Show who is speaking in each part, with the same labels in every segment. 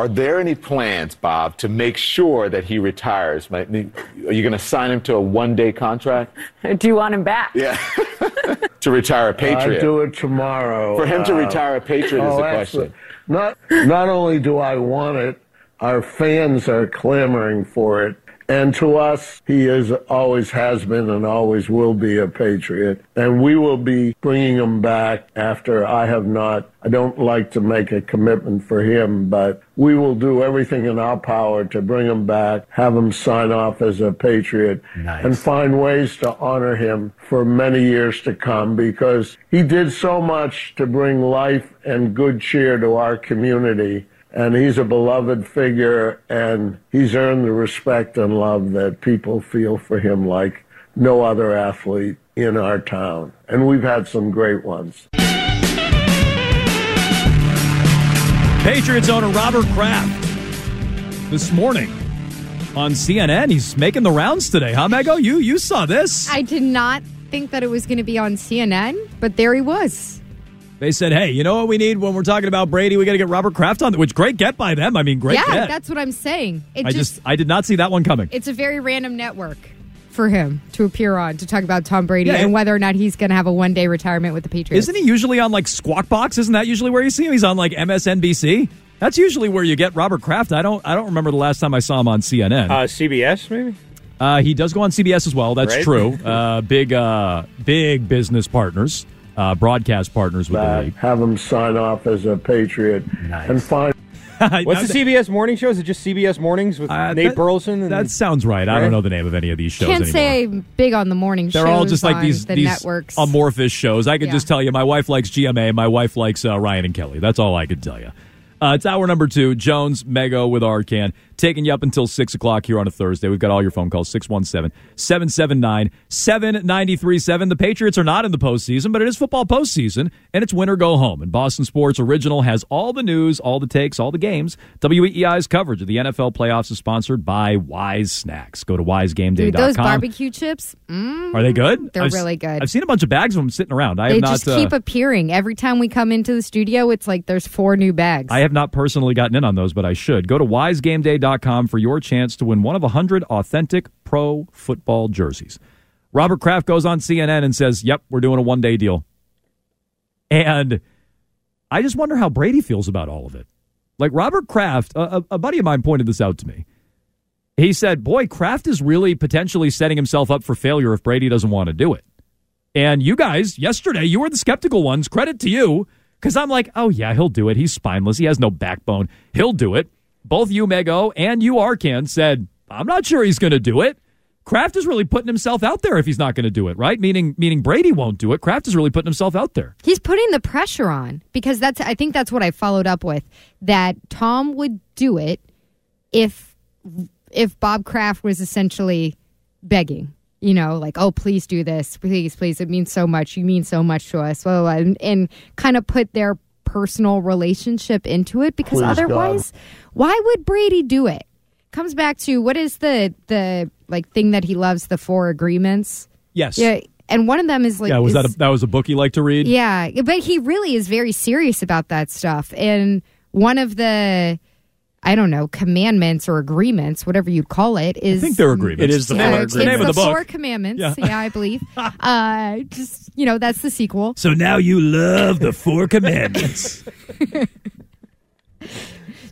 Speaker 1: Are there any plans, Bob, to make sure that he retires? Are you going to sign him to a one-day contract?
Speaker 2: Do you want him back?
Speaker 1: Yeah. to retire a Patriot.
Speaker 3: I do it tomorrow.
Speaker 1: For him to uh, retire a Patriot
Speaker 3: oh,
Speaker 1: is the question.
Speaker 3: Not, not only do I want it, our fans are clamoring for it. And to us, he is always has been and always will be a patriot. And we will be bringing him back after I have not. I don't like to make a commitment for him, but we will do everything in our power to bring him back, have him sign off as a patriot, nice. and find ways to honor him for many years to come because he did so much to bring life and good cheer to our community and he's a beloved figure, and he's earned the respect and love that people feel for him like no other athlete in our town. And we've had some great ones.
Speaker 4: Patriots owner Robert Kraft this morning on CNN. He's making the rounds today, huh, Mego? You you saw this?
Speaker 5: I did not think that it was going to be on CNN, but there he was.
Speaker 4: They said, "Hey, you know what we need when we're talking about Brady? We got to get Robert Kraft on." Which great get by them. I mean, great.
Speaker 5: Yeah,
Speaker 4: get.
Speaker 5: that's what I'm saying.
Speaker 4: It I just, just I did not see that one coming.
Speaker 5: It's a very random network for him to appear on to talk about Tom Brady yeah, and whether or not he's going to have a one day retirement with the Patriots.
Speaker 4: Isn't he usually on like Squawk Box? Isn't that usually where you see him? He's on like MSNBC. That's usually where you get Robert Kraft. I don't I don't remember the last time I saw him on CNN.
Speaker 6: Uh, CBS maybe.
Speaker 4: Uh, he does go on CBS as well. That's right? true. Uh, big uh, big business partners uh, broadcast partners with the league.
Speaker 3: Have them sign off as a Patriot nice. and find.
Speaker 6: What's the CBS morning show? Is it just CBS Mornings with uh, Nate that, Burleson?
Speaker 4: that sounds right. I don't know the name of any of these shows.
Speaker 5: Can't
Speaker 4: anymore.
Speaker 5: say big on the morning
Speaker 4: They're
Speaker 5: all
Speaker 4: just like these,
Speaker 5: the
Speaker 4: these
Speaker 5: networks.
Speaker 4: amorphous shows. I could yeah. just tell you, my wife likes GMA. My wife likes uh, Ryan and Kelly. That's all I could tell you. Uh, it's hour number two. Jones, Mego with Arcand taking you up until 6 o'clock here on a Thursday. We've got all your phone calls 617 779 7937. The Patriots are not in the postseason, but it is football postseason, and it's winter go home. And Boston Sports Original has all the news, all the takes, all the games. WEEI's coverage of the NFL playoffs is sponsored by Wise Snacks. Go to wisegameday.com. Dude,
Speaker 5: those barbecue chips, mm,
Speaker 4: are they good?
Speaker 5: They're
Speaker 4: I've,
Speaker 5: really good.
Speaker 4: I've seen a bunch of bags of them sitting around. I
Speaker 5: they
Speaker 4: have not,
Speaker 5: just keep
Speaker 4: uh,
Speaker 5: appearing. Every time we come into the studio, it's like there's four new bags.
Speaker 4: I have not personally gotten in on those, but I should. Go to wisegameday.com for your chance to win one of 100 authentic pro football jerseys. Robert Kraft goes on CNN and says, Yep, we're doing a one day deal. And I just wonder how Brady feels about all of it. Like Robert Kraft, a, a buddy of mine pointed this out to me. He said, Boy, Kraft is really potentially setting himself up for failure if Brady doesn't want to do it. And you guys, yesterday, you were the skeptical ones. Credit to you. Because I'm like, oh, yeah, he'll do it. He's spineless. He has no backbone. He'll do it both you, Mego, and you, Arcand, said, I'm not sure he's going to do it. Kraft is really putting himself out there if he's not going to do it, right? Meaning, meaning Brady won't do it. Kraft is really putting himself out there.
Speaker 5: He's putting the pressure on because that's. I think that's what I followed up with. That Tom would do it if if Bob Kraft was essentially begging. You know, like, oh, please do this, please, please. It means so much. You mean so much to us. Well, and, and kind of put their personal relationship into it because Please otherwise, God. why would Brady do it? Comes back to what is the the like thing that he loves the four agreements.
Speaker 4: Yes.
Speaker 5: Yeah. And one of them is like
Speaker 4: yeah, was
Speaker 5: is,
Speaker 4: that a, that was a book you like to read?
Speaker 5: Yeah, but he really is very serious about that stuff. And one of the I don't know, commandments or agreements, whatever you'd call it, is.
Speaker 4: I think they're agreements.
Speaker 6: It is the, yeah,
Speaker 4: the name of the,
Speaker 5: book. Four commandments. Yeah, yeah I believe. uh, just you know, that's the sequel.
Speaker 4: So now you love the four commandments.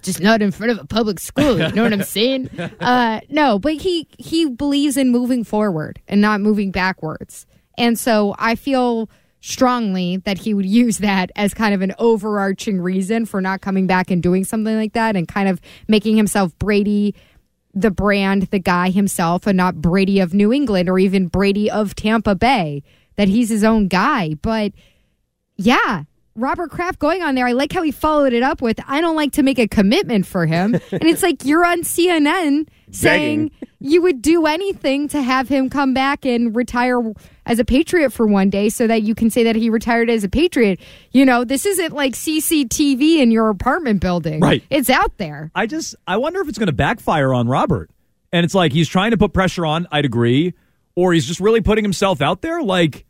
Speaker 5: just not in front of a public school. You know what I'm saying? Uh, no, but he he believes in moving forward and not moving backwards, and so I feel strongly that he would use that as kind of an overarching reason for not coming back and doing something like that and kind of making himself Brady the brand, the guy himself, and not Brady of New England or even Brady of Tampa Bay, that he's his own guy. But yeah, Robert Kraft going on there, I like how he followed it up with, I don't like to make a commitment for him. and it's like you're on CNN saying you would do anything to have him come back and retire as a Patriot for one day so that you can say that he retired as a Patriot. You know, this isn't like CCTV in your apartment building.
Speaker 4: Right.
Speaker 5: It's out there.
Speaker 4: I just, I wonder if it's going to backfire on Robert. And it's like he's trying to put pressure on, I'd agree, or he's just really putting himself out there. Like,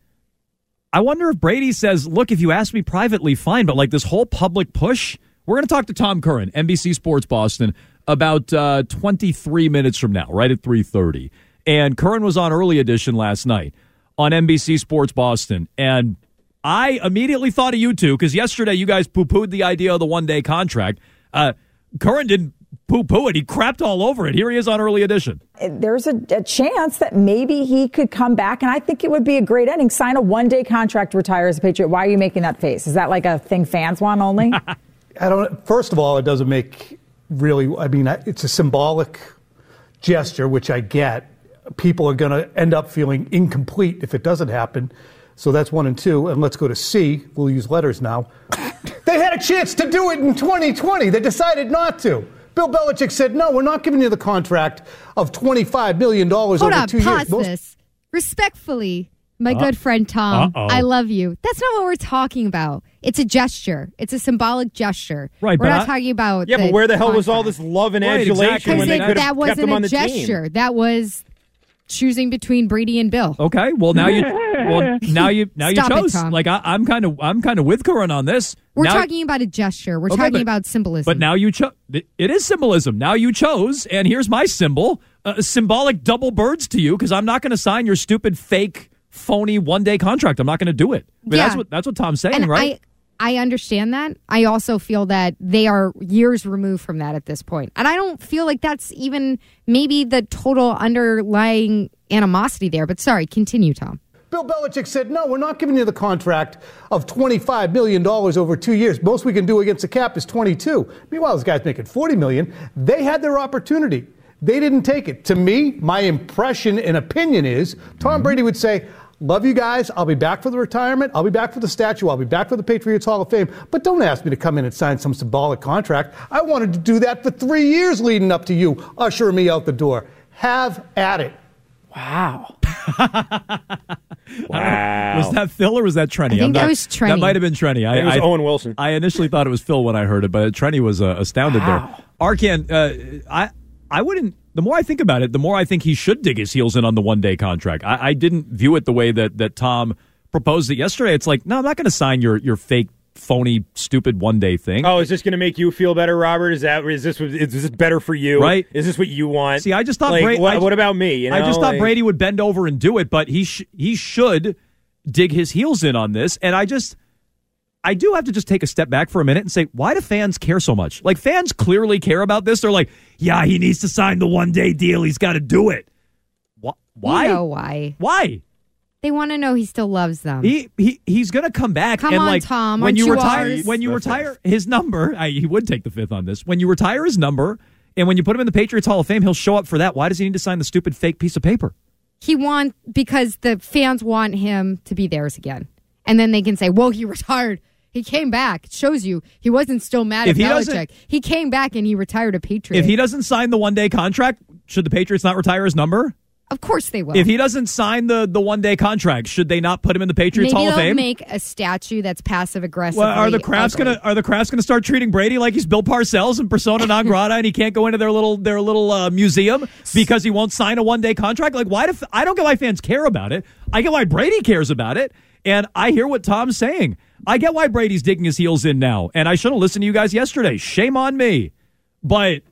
Speaker 4: I wonder if Brady says, look, if you ask me privately, fine, but like this whole public push We're going to talk to Tom Curran, NBC Sports Boston, about uh, 23 minutes from now, right at 3:30. And Curran was on early edition last night on NBC Sports Boston, and I immediately thought of you two because yesterday you guys poo-pooed the idea of the one-day contract. Uh, Curran didn't poo-poo it; he crapped all over it. Here he is on early edition.
Speaker 2: There's a, a chance that maybe he could come back, and I think it would be a great ending. Sign a one-day contract, retire as a Patriot. Why are you making that face? Is that like a thing fans want only?
Speaker 7: I don't. First of all, it doesn't make really. I mean, it's a symbolic gesture, which I get. People are going to end up feeling incomplete if it doesn't happen. So that's one and two. And let's go to C. We'll use letters now. they had a chance to do it in 2020. They decided not to. Bill Belichick said, "No, we're not giving you the contract of 25 million dollars
Speaker 5: Hold
Speaker 7: over
Speaker 5: on,
Speaker 7: two
Speaker 5: pause
Speaker 7: years." Most-
Speaker 5: this. Respectfully, my uh-huh. good friend Tom,
Speaker 4: Uh-oh.
Speaker 5: I love you. That's not what we're talking about. It's a gesture. It's a symbolic gesture.
Speaker 4: Right,
Speaker 5: We're
Speaker 4: but
Speaker 5: not
Speaker 4: I-
Speaker 5: talking about.
Speaker 6: Yeah,
Speaker 5: the
Speaker 6: but where the hell was all this love and
Speaker 4: Right,
Speaker 6: adulation
Speaker 4: exactly.
Speaker 6: when
Speaker 5: Because
Speaker 6: they
Speaker 5: it-
Speaker 6: could have
Speaker 5: that
Speaker 6: kept him
Speaker 5: wasn't
Speaker 6: on
Speaker 5: a
Speaker 6: the
Speaker 5: gesture.
Speaker 6: team?
Speaker 5: That was choosing between Brady and Bill.
Speaker 4: Okay, well now you, well now you, now you
Speaker 5: it,
Speaker 4: chose.
Speaker 5: Tom.
Speaker 4: like I, I'm kind of, I'm kind of with Curran on this.
Speaker 5: We're
Speaker 4: Now-
Speaker 5: talking about a gesture. We're
Speaker 4: Okay,
Speaker 5: talking
Speaker 4: but-
Speaker 5: about symbolism.
Speaker 4: But now you chose. It is symbolism. Now you chose, and here's my symbol: uh, symbolic double birds to you because I'm not going to sign your stupid, fake, phony one day contract. I'm not going to do it. I mean,
Speaker 5: Yeah.
Speaker 4: That's what that's what Tom's saying,
Speaker 5: and
Speaker 4: right?
Speaker 5: I, I understand that. I also feel that they are years removed from that at this point. And I don't feel like that's even maybe the total underlying animosity there. But sorry, continue, Tom.
Speaker 7: Bill Belichick said, no, we're not giving you the contract of $25 million over two years. Most we can do against the cap is 22. Meanwhile, this guy's making 40 million. They had their opportunity. They didn't take it. To me, my impression and opinion is Tom mm-hmm. Brady would say, Love you guys. I'll be back for the retirement. I'll be back for the statue. I'll be back for the Patriots Hall of Fame. But don't ask me to come in and sign some symbolic contract. I wanted to do that for three years leading up to you ushering me out the door. Have at it.
Speaker 2: wow.
Speaker 4: Was that Phil or was that Trenni?
Speaker 5: I think
Speaker 4: I'm
Speaker 5: that
Speaker 4: not-
Speaker 5: was Trenni.
Speaker 4: That might have been Trenni. I,
Speaker 6: it was
Speaker 4: I-
Speaker 6: Owen Wilson.
Speaker 4: I initially thought it was Phil when I heard it, but Trenny was uh, astounded there. Arcand, uh, I I wouldn't. The more I think about it, the more I think he should dig his heels in on the one day contract. I, I didn't view it the way that that Tom proposed it yesterday. It's like, no, I'm not going to sign your your fake, phony, stupid one day thing.
Speaker 6: Oh, is this going to make you feel better, Robert? Is that is this is this better for you?
Speaker 4: Right.
Speaker 6: Is this what you want?
Speaker 4: See, I just thought
Speaker 6: Like,
Speaker 4: Brady.
Speaker 6: what, what about me? You
Speaker 4: I just thought
Speaker 6: like-
Speaker 4: Brady would bend over and do it, but he sh- he should dig his heels in on this. And I just, I do have to just take a step back for a minute and say, why do fans care so much? Like fans clearly care about this. They're like, yeah, he needs to sign the one day deal. He's got to do it. Wh- Why?
Speaker 5: You know why?
Speaker 4: Why?
Speaker 5: They want to know he still loves them.
Speaker 4: He he he's gonna come back.
Speaker 5: Come
Speaker 4: and
Speaker 5: on,
Speaker 4: like,
Speaker 5: Tom,
Speaker 4: When you
Speaker 5: you
Speaker 4: retire,
Speaker 5: ours?
Speaker 4: when you
Speaker 1: The
Speaker 4: retire his number, I, he would take the fifth on this. When you retire his number, and when you put him in the Patriots Hall of Fame, he'll show up for that. Why does he need to sign the stupid fake piece of paper?
Speaker 5: he want because the fans want him to be theirs again, and then they can say, "Well, he retired. He came back." It shows you he wasn't still mad
Speaker 4: If
Speaker 5: at
Speaker 4: he
Speaker 5: Belichick. He came back and he retired a Patriot.
Speaker 4: If he doesn't sign the one day contract, should the Patriots not retire his number?
Speaker 5: Of course they will.
Speaker 4: If he doesn't sign the, the one day contract, should they not put him in the Patriots
Speaker 5: Maybe
Speaker 4: Hall of
Speaker 5: they'll
Speaker 4: Fame?
Speaker 5: make a statue that's passive aggressive.
Speaker 4: well, are the Krafts gonna are the Krafts gonna start treating Brady like he's Bill Parcells and persona non grata, and he can't go into their little their little uh, museum because he won't sign a one day contract? Like, why do f- I don't get why fans care about it? I get why Brady cares about it, and I hear what Tom's saying. I get why Brady's digging his heels in now, and I should have listened to you guys yesterday. Shame on me, but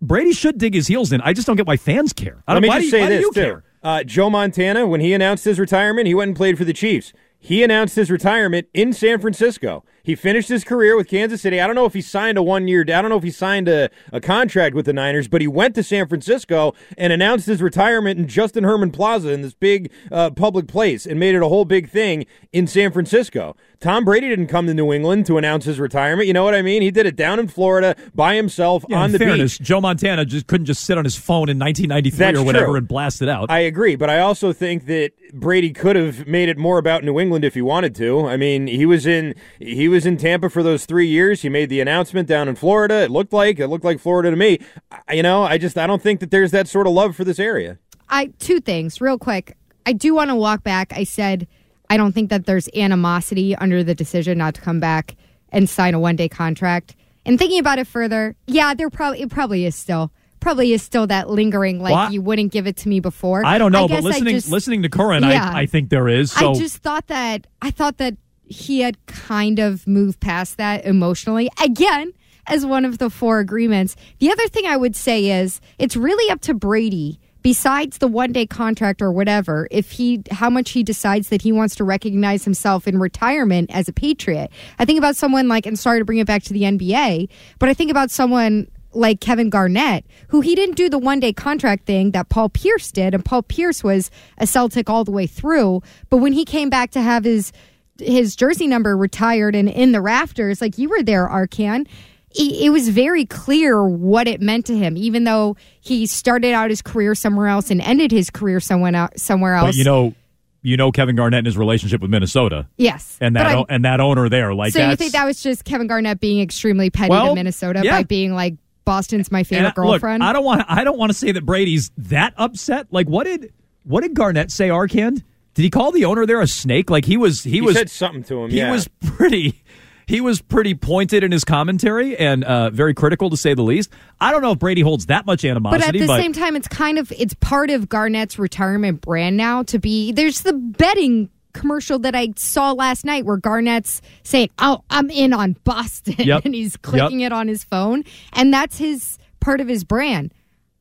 Speaker 4: Brady should dig his heels in. I just don't get why fans care. I
Speaker 6: Let
Speaker 4: don't,
Speaker 6: me
Speaker 4: why
Speaker 6: just
Speaker 4: do you,
Speaker 6: say
Speaker 4: do
Speaker 6: this
Speaker 4: you
Speaker 6: too.
Speaker 4: care?
Speaker 6: Uh, Joe Montana, when he announced his retirement, he went and played for the Chiefs. He announced his retirement in San Francisco. He finished his career with Kansas City. I don't know if he signed a one year, I don't know if he signed a, a contract with the Niners, but he went to San Francisco and announced his retirement in Justin Herman Plaza in this big uh, public place and made it a whole big thing in San Francisco. Tom Brady didn't come to New England to announce his retirement. You know what I mean? He did it down in Florida by himself
Speaker 4: Yeah,
Speaker 6: on the
Speaker 4: fairness,
Speaker 6: beach.
Speaker 4: Joe Montana just couldn't just sit on his phone in 1993
Speaker 6: That's
Speaker 4: or whatever
Speaker 6: true.
Speaker 4: and blast it out.
Speaker 6: I agree, but I also think that Brady could have made it more about New England if he wanted to. I mean, he was in he was in Tampa for those three years. He made the announcement down in Florida. It looked like it looked like Florida to me. I, you know, I just I don't think that there's that sort of love for this area.
Speaker 5: I two things real quick. I do want to walk back. I said I don't think that there's animosity under the decision not to come back and sign a one day contract. And thinking about it further, yeah, there probably it probably is still probably is still that lingering like
Speaker 4: Well, I-
Speaker 5: you wouldn't give it to me before.
Speaker 4: I don't know,
Speaker 5: guess
Speaker 4: but
Speaker 5: I
Speaker 4: listening
Speaker 5: just-
Speaker 4: listening to Curran,
Speaker 5: Yeah.
Speaker 4: I, I think there is. So
Speaker 5: I just thought that I thought that he had kind of moved past that emotionally. Again, as one of the four agreements. The other thing I would say is it's really up to Brady besides the one day contract or whatever, if he, how much he decides that he wants to recognize himself in retirement as a Patriot. I think about someone like, and sorry to bring it back to the NBA, but I think about someone like Kevin Garnett, who he didn't do the one day contract thing that Paul Pierce did, and Paul Pierce was a Celtic all the way through. But when he came back to have his his jersey number retired and in the rafters, like you were there, Arcand, it was very clear what it meant to him, even though he started out his career somewhere else and ended his career somewhere somewhere else.
Speaker 4: But you know, you know Kevin Garnett and his relationship with Minnesota.
Speaker 5: Yes,
Speaker 4: and that o- and that owner there, like.
Speaker 5: So you think that was just Kevin Garnett being extremely petty
Speaker 4: well,
Speaker 5: to Minnesota
Speaker 4: yeah.
Speaker 5: by being like Boston's my favorite
Speaker 4: and,
Speaker 5: girlfriend?
Speaker 4: Look, I don't want. I don't want to say that Brady's that upset. Like, what did what did Garnett say? Arcand? Did he call the owner there a snake? Like he was. He,
Speaker 6: he
Speaker 4: was
Speaker 6: said something to him.
Speaker 4: He
Speaker 6: yeah.
Speaker 4: was pretty he was pretty pointed in his commentary and uh, very critical to say the least. I don't know if Brady holds that much animosity.
Speaker 5: But at the
Speaker 4: but
Speaker 5: same time, it's kind of it's part of Garnett's retirement brand now to be. There's the betting commercial that I saw last night where Garnett's saying, "Oh, I'm in on Boston,"
Speaker 4: Yep.
Speaker 5: and he's clicking
Speaker 4: Yep.
Speaker 5: it on his phone, and that's his part of his brand.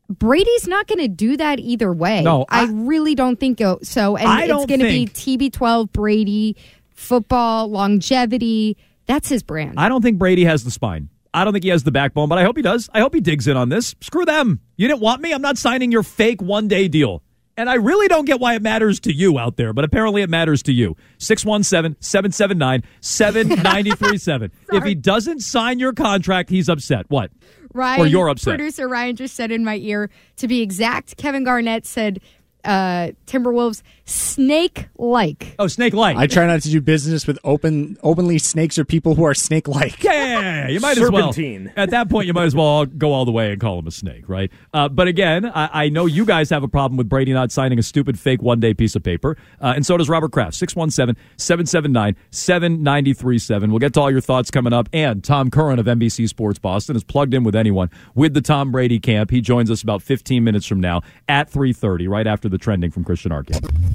Speaker 5: Brady's not going to do that either way.
Speaker 4: No,
Speaker 5: I,
Speaker 4: I-
Speaker 5: really don't think so. and it's going to be TB12 Brady football longevity. That's his brand.
Speaker 4: I don't think Brady has the spine. I don't think he has the backbone, but I hope he does. I hope he digs in on this. Screw them. You didn't want me. I'm not signing your fake one day deal. And I really don't get why it matters to you out there, but apparently it matters to you. 617 779 7937. If he doesn't sign your contract, he's upset. What?
Speaker 5: Ryan,
Speaker 4: Or you're upset.
Speaker 5: Producer Ryan just said in my ear, to be exact, Kevin Garnett said uh, Timberwolves snake like.
Speaker 4: Oh, snake like.
Speaker 8: I try not to do business with open, openly snakes or people who are snake like.
Speaker 4: Yeah, yeah, yeah, yeah. You might as well.
Speaker 6: Serpentine.
Speaker 4: At that point, you might as well go all the way and call him a snake, right? Uh, but again, I, I know you guys have a problem with Brady not signing a stupid fake one day piece of paper, uh, and so does Robert Kraft. 617 779 7937. We'll get to all your thoughts coming up. And Tom Curran of NBC Sports Boston is plugged in with anyone with the Tom Brady camp. He joins us about 15 minutes from now at 3.30, right after the trending from Christian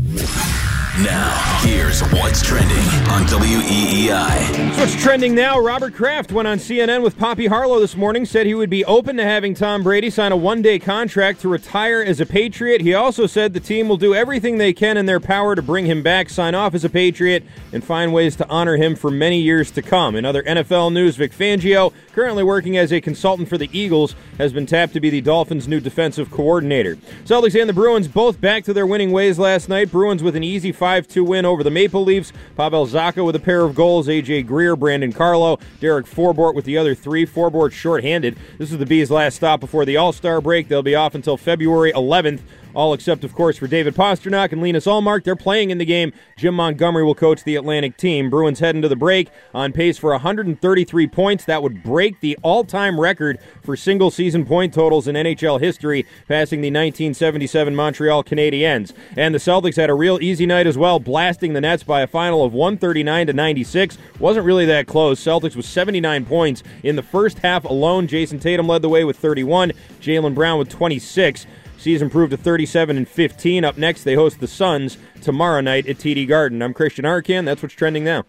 Speaker 4: Arcand.
Speaker 9: Now, here's what's trending on WEEI.
Speaker 6: What's trending now? Robert Kraft went on CNN with Poppy Harlow this morning, said he would be open to having Tom Brady sign a one day contract to retire as a Patriot. He also said the team will do everything they can in their power to bring him back, sign off as a Patriot, and find ways to honor him for many years to come. In other NFL news, Vic Fangio, currently working as a consultant for the Eagles, has been tapped to be the Dolphins' new defensive coordinator. Celtics and the Bruins both back to their winning ways last night. Bruins with an easy 5 2 win over the Maple Leafs. Pavel Zacha with a pair of goals. AJ Greer, Brandon Carlo, Derek Forbort with the other three. Forbort shorthanded. This is the Bees' last stop before the All Star break. They'll be off until February 11th. All except, of course, for David Pastrnak and Linus Ullmark. They're playing in the game. Jim Montgomery will coach the Atlantic team. Bruins head into the break on pace for 133 points. That would break the all time record for single season point totals in NHL history, passing the 1977 Montreal Canadiens. And the Celtics had a real easy night as well, blasting the Nets by a final of 139 to 96. Wasn't really that close. Celtics with 79 points in the first half alone. Jayson Tatum led the way with 31, Jaylen Brown with 26. Season improved to 37 and 15. Up next, they host the Suns tomorrow night at TD Garden. I'm Christian Arcand. That's what's trending now.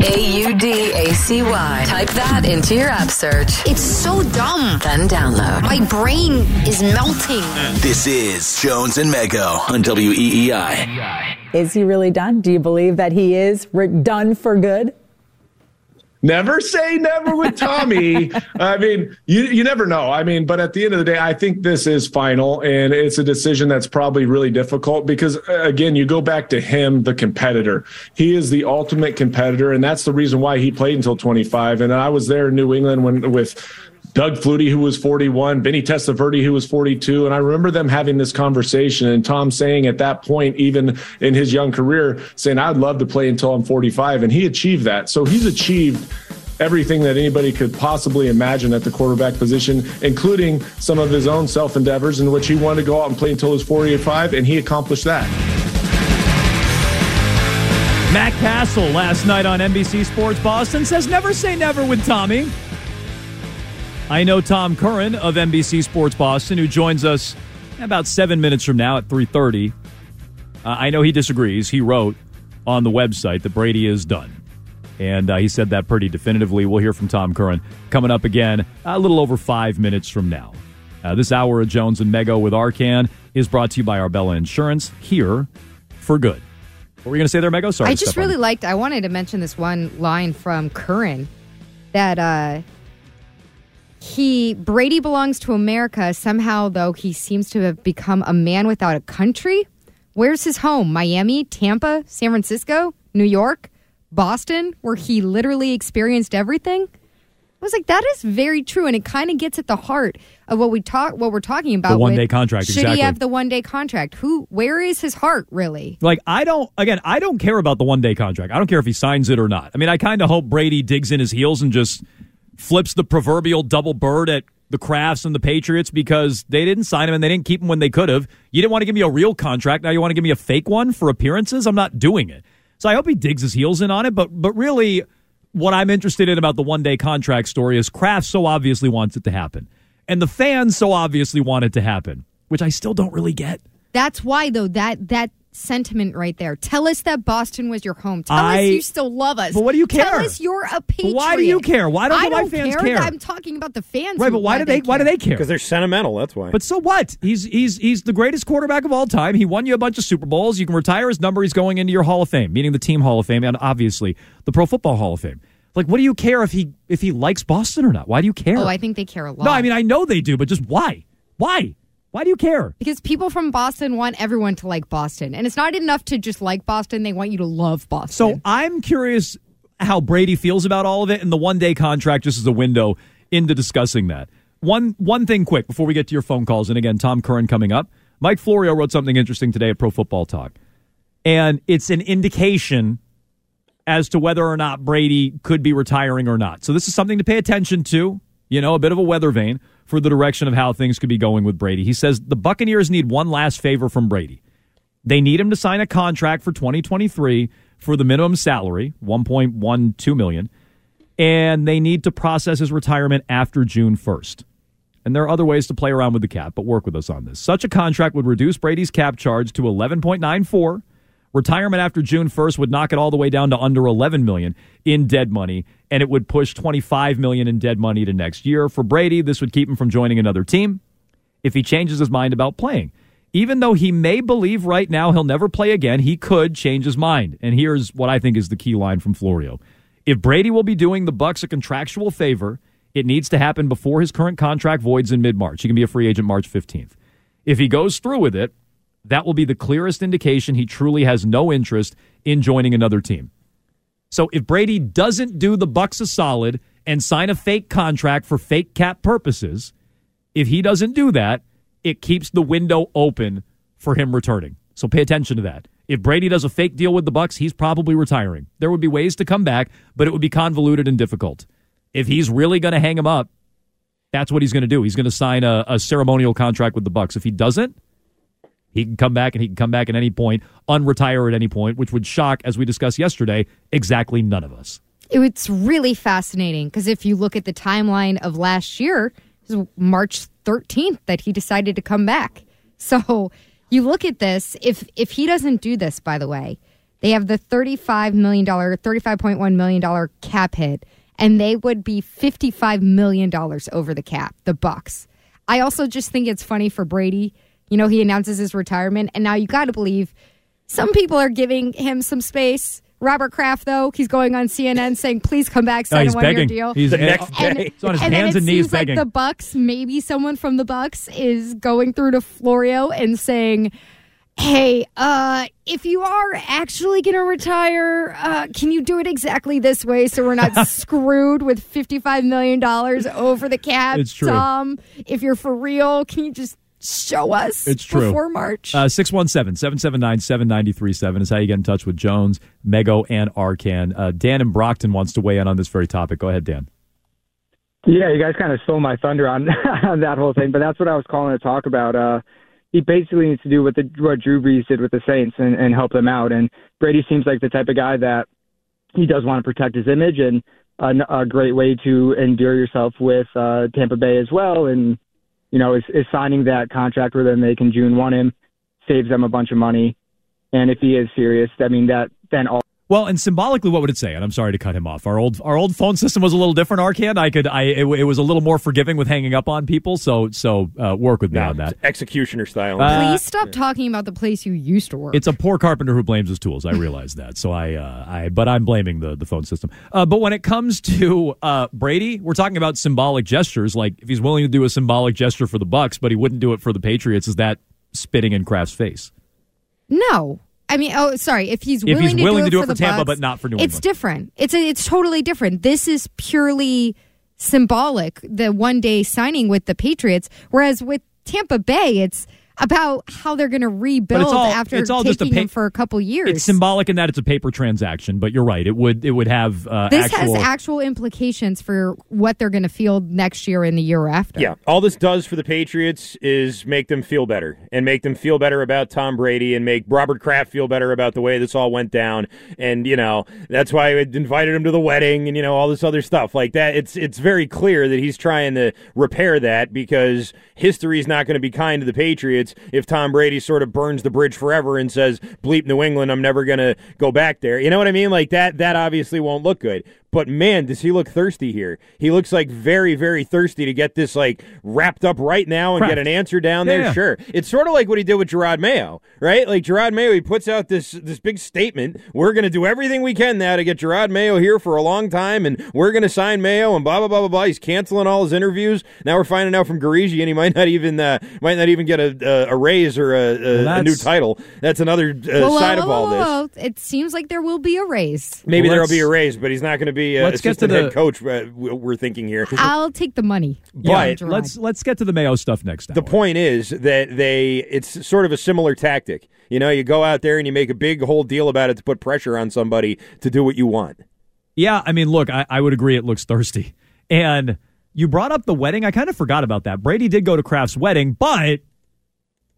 Speaker 10: A U D A C Y. Type that into your app search.
Speaker 11: It's so dumb.
Speaker 10: Then download.
Speaker 11: My brain is melting.
Speaker 9: This is Jones and Mego on E WEEI.
Speaker 2: Is he really done? Do you believe that he is re- done for good?
Speaker 12: Never say never with Tommy. I mean, you you never know. I mean, but at the end of the day, I think this is final, and it's a decision that's probably really difficult because uh, again, you go back to him, the competitor. He is the ultimate competitor, and that's the reason why he played until 25. And I was there in New England when with Doug Flutie, who was 41, Vinny Testaverde, who was 42. And I remember them having this conversation and Tom saying at that point, even in his young career, saying, I'd love to play until I'm 45. And he achieved that. So he's achieved everything that anybody could possibly imagine at the quarterback position, including some of his own self endeavors in which he wanted to go out and play until he was 45. And he accomplished that.
Speaker 4: Matt Cassel last night on NBC Sports Boston says never say never with Tommy. I know Tom Curran of NBC Sports Boston, who joins us about seven minutes from now at 3.30. Uh, I know he disagrees. He wrote on the website that Brady is done. And uh, he said that pretty definitively. We'll hear from Tom Curran coming up again a little over five minutes from now. Uh, this hour of Jones and Mego with Arcand is brought to you by Arbella Insurance, here for good. What were you going to say there, Mego? Sorry.
Speaker 5: I just really liked. I wanted to mention this one line from Curran that uh, he Brady belongs to America. Somehow, though, he seems to have become a man without a country. Where's his home? Miami, Tampa, San Francisco, New York, Boston, where he literally experienced everything. I was like, that is very true, and it kind of gets at the heart of what we talk, what we're talking about.
Speaker 4: The one-day contract,
Speaker 5: Should
Speaker 4: exactly.
Speaker 5: he have the one day contract? Who? Where is his heart really?
Speaker 4: Like, I don't, again, I don't care about the one day contract. I don't care if he signs it or not. I mean, I kind of hope Brady digs in his heels and just flips the proverbial double bird at the Krafts and the Patriots because they didn't sign him and they didn't keep him when they could have. You didn't want to give me a real contract. Now you want to give me a fake one for appearances? I'm not doing it. So I hope he digs his heels in on it. But, but really, what I'm interested in about the one day contract story is Kraft so obviously wants it to happen. And the fans so obviously want it to happen, which I still don't really get.
Speaker 5: That's why, though, that that sentiment right there. Tell us that Boston was your home. Tell
Speaker 4: I-
Speaker 5: us you still love us.
Speaker 4: But what do you care?
Speaker 5: Tell
Speaker 4: care?
Speaker 5: us you're a patriot.
Speaker 4: why do you care? Why don't
Speaker 5: I
Speaker 4: the white
Speaker 5: don't
Speaker 4: fans
Speaker 5: care?
Speaker 4: care?
Speaker 5: I'm talking about the fans.
Speaker 4: Right, but why do they why do they care?
Speaker 6: Because they're sentimental. That's why.
Speaker 4: But so what? He's he's he's the greatest quarterback of all time. He won you a bunch of Super Bowls. You can retire his number. He's going into your Hall of Fame, meaning the team Hall of Fame, and obviously the Pro Football Hall of Fame. Like, what do you care if he if he likes Boston or not? Why do you care?
Speaker 5: Oh, I think they care a lot.
Speaker 4: no, I mean I know they do, but just why? Why? Why do you care?
Speaker 5: because people from Boston want everyone to like Boston, and it's not enough to just like Boston. They want you to love Boston.
Speaker 4: So I'm curious how Brady feels about all of it, and the one day contract just as a window into discussing that. One one thing quick before we get to your phone calls, and again, Tom Curran coming up. Mike Florio wrote something interesting today at Pro Football Talk, and it's an indication as to whether or not Brady could be retiring or not. So this is something to pay attention to. You know, a bit of a weather vane for the direction of how things could be going with Brady. He says the Buccaneers need one last favor from Brady. They need him to sign a contract for 2023 for the minimum salary, 1.12 million, and they need to process his retirement after June 1st. And there are other ways to play around with the cap, but work with us on this. Such a contract would reduce Brady's cap charge to 11.94. Retirement after June 1st would knock it all the way down to under 11 million in dead money, and it would push 25 million in dead money to next year. For Brady, this would keep him from joining another team if he changes his mind about playing. Even though he may believe right now he'll never play again, he could change his mind. And here's what I think is the key line from Florio. If Brady will be doing the Bucks a contractual favor, it needs to happen before his current contract voids in mid-March. He can be a free agent March 15th. If he goes through with it, that will be the clearest indication he truly has no interest in joining another team. So if Brady doesn't do the Bucks a solid and sign a fake contract for fake cap purposes, if he doesn't do that, it keeps the window open for him returning. So pay attention to that. If Brady does a fake deal with the Bucks, he's probably retiring. There would be ways to come back, but it would be convoluted and difficult. If he's really going to hang him up, that's what he's going to do. He's going to sign a, a ceremonial contract with the Bucks. If he doesn't, he can come back and he can come back at any point, unretire at any point, which would shock, as we discussed yesterday, exactly none of us.
Speaker 5: It's really fascinating because if you look at the timeline of last year, it was March 13th that he decided to come back. So you look at this, if if he doesn't do this, by the way, they have the $35 million, $35.1 million cap hit, and they would be $55 million over the cap, the Bucks. I also just think it's funny for Brady. You know, he announces his retirement, and now you got to believe some people are giving him some space. Robert Kraft, though, he's going on CNN saying, "Please come back,
Speaker 4: No,
Speaker 5: sign
Speaker 4: he's
Speaker 5: a one-year
Speaker 4: begging.
Speaker 5: deal."
Speaker 4: He's
Speaker 6: The next
Speaker 5: and,
Speaker 6: day.
Speaker 4: He's on his
Speaker 5: and
Speaker 4: hands and knees
Speaker 5: seems like
Speaker 4: begging.
Speaker 5: the Bucks, maybe someone from the Bucks is going through to Florio and saying, "Hey, uh, if you are actually going to retire, uh, can you do it exactly this way so we're not screwed with fifty-five million dollars over the cap?"
Speaker 4: It's true.
Speaker 5: Tom, if you're for real, can you just show us
Speaker 4: It's true.
Speaker 5: before March?
Speaker 4: Uh, 617 779 7937 is how you get in touch with Jones, Mego, and Arcand. Uh, Dan and Brockton wants to weigh in on this very topic. Go ahead, Dan.
Speaker 13: Yeah, you guys kind of stole my thunder on, on that whole thing, but that's what I was calling to talk about. Uh, he basically needs to do what the what Drew Brees did with the Saints and, and help them out. And Brady seems like the type of guy that he does want to protect his image, and a, a great way to endear yourself with uh, Tampa Bay as well. And you know, is, is signing that contract where then they can June one him, saves them a bunch of money. And if he is serious, I mean that then all
Speaker 4: Well, and symbolically, what would it say? And I'm sorry to cut him off. Our old our old phone system was a little different. Arcand, I could I it, it was a little more forgiving with hanging up on people. So so uh, work with me on that.
Speaker 6: Executioner style.
Speaker 4: Uh,
Speaker 5: Please stop talking about the place you used to work.
Speaker 4: It's a poor carpenter who blames his tools. I realize that. So I, uh, I, but I'm blaming the the phone system. Uh, but when it comes to uh, Brady, we're talking about symbolic gestures. Like if he's willing to do a symbolic gesture for the Bucks, but he wouldn't do it for the Patriots, is that spitting in Kraft's face?
Speaker 5: no. I mean, oh, sorry. If he's
Speaker 4: If
Speaker 5: willing,
Speaker 4: he's
Speaker 5: to,
Speaker 4: willing
Speaker 5: do
Speaker 4: to do it
Speaker 5: for
Speaker 4: for Tampa,
Speaker 5: Bucks,
Speaker 4: but not for New England, it's
Speaker 5: different. It's a, it's totally different. This is purely symbolic. The one day signing with the Patriots, whereas with Tampa Bay, it's about how they're going to rebuild
Speaker 4: all-
Speaker 5: after
Speaker 4: it's all just a
Speaker 5: taking
Speaker 4: pa-
Speaker 5: him for a couple years.
Speaker 4: It's symbolic in that it's a paper transaction. But you're right. It would it would have uh,
Speaker 5: this
Speaker 4: actual.
Speaker 5: has actual implications for what they're going to field next year and the year after.
Speaker 6: Yeah, all this does for the Patriots is make them feel better and make them feel better about Tom Brady and make Robert Kraft feel better about the way this all went down. And you know that's why I invited him to the wedding and you know all this other stuff like that. It's it's very clear that he's trying to repair that because history is not going to be kind to the Patriots if Tom Brady sort of burns the bridge forever and says bleep New England, I'm never going to go back there. You know what I mean? Like that that obviously won't look good. But man, does he look thirsty here? He looks like very, very thirsty to get this like wrapped up right now and
Speaker 4: Kraft.
Speaker 6: get an answer down there.
Speaker 4: yeah.
Speaker 6: Sure, it's sort of like what he did with Jerod Mayo, right? Like Jerod Mayo, he puts out this this big statement: "We're going to do everything we can now to get Jerod Mayo here for a long time, and we're going to sign Mayo." And blah blah blah blah blah. He's canceling all his interviews. Now we're finding out from Garigi, and he might not even uh, might not even get a, a, a raise or a, a,
Speaker 4: Well,
Speaker 6: a new title. That's another uh,
Speaker 5: Whoa, whoa,
Speaker 6: side
Speaker 5: whoa,
Speaker 6: of all
Speaker 5: whoa,
Speaker 6: this.
Speaker 5: whoa. It seems like there will be a raise.
Speaker 6: Maybe
Speaker 4: Well,
Speaker 6: there'll be a raise, but he's not going to be uh,
Speaker 4: Let's get to
Speaker 6: assistant head
Speaker 4: the-
Speaker 6: coach. Uh, we're thinking here.
Speaker 5: I'll take the money.
Speaker 6: But
Speaker 5: Jerod.
Speaker 4: let's let's get to the Mayo stuff next.
Speaker 6: the point is that they it's sort of a similar tactic. You know, you go out there and you make a big whole deal about it to put pressure on somebody to do what you want.
Speaker 4: Yeah, I mean, look, I, I would agree it looks thirsty. And you brought up the wedding. I kind of forgot about that. Brady did go to Kraft's wedding, but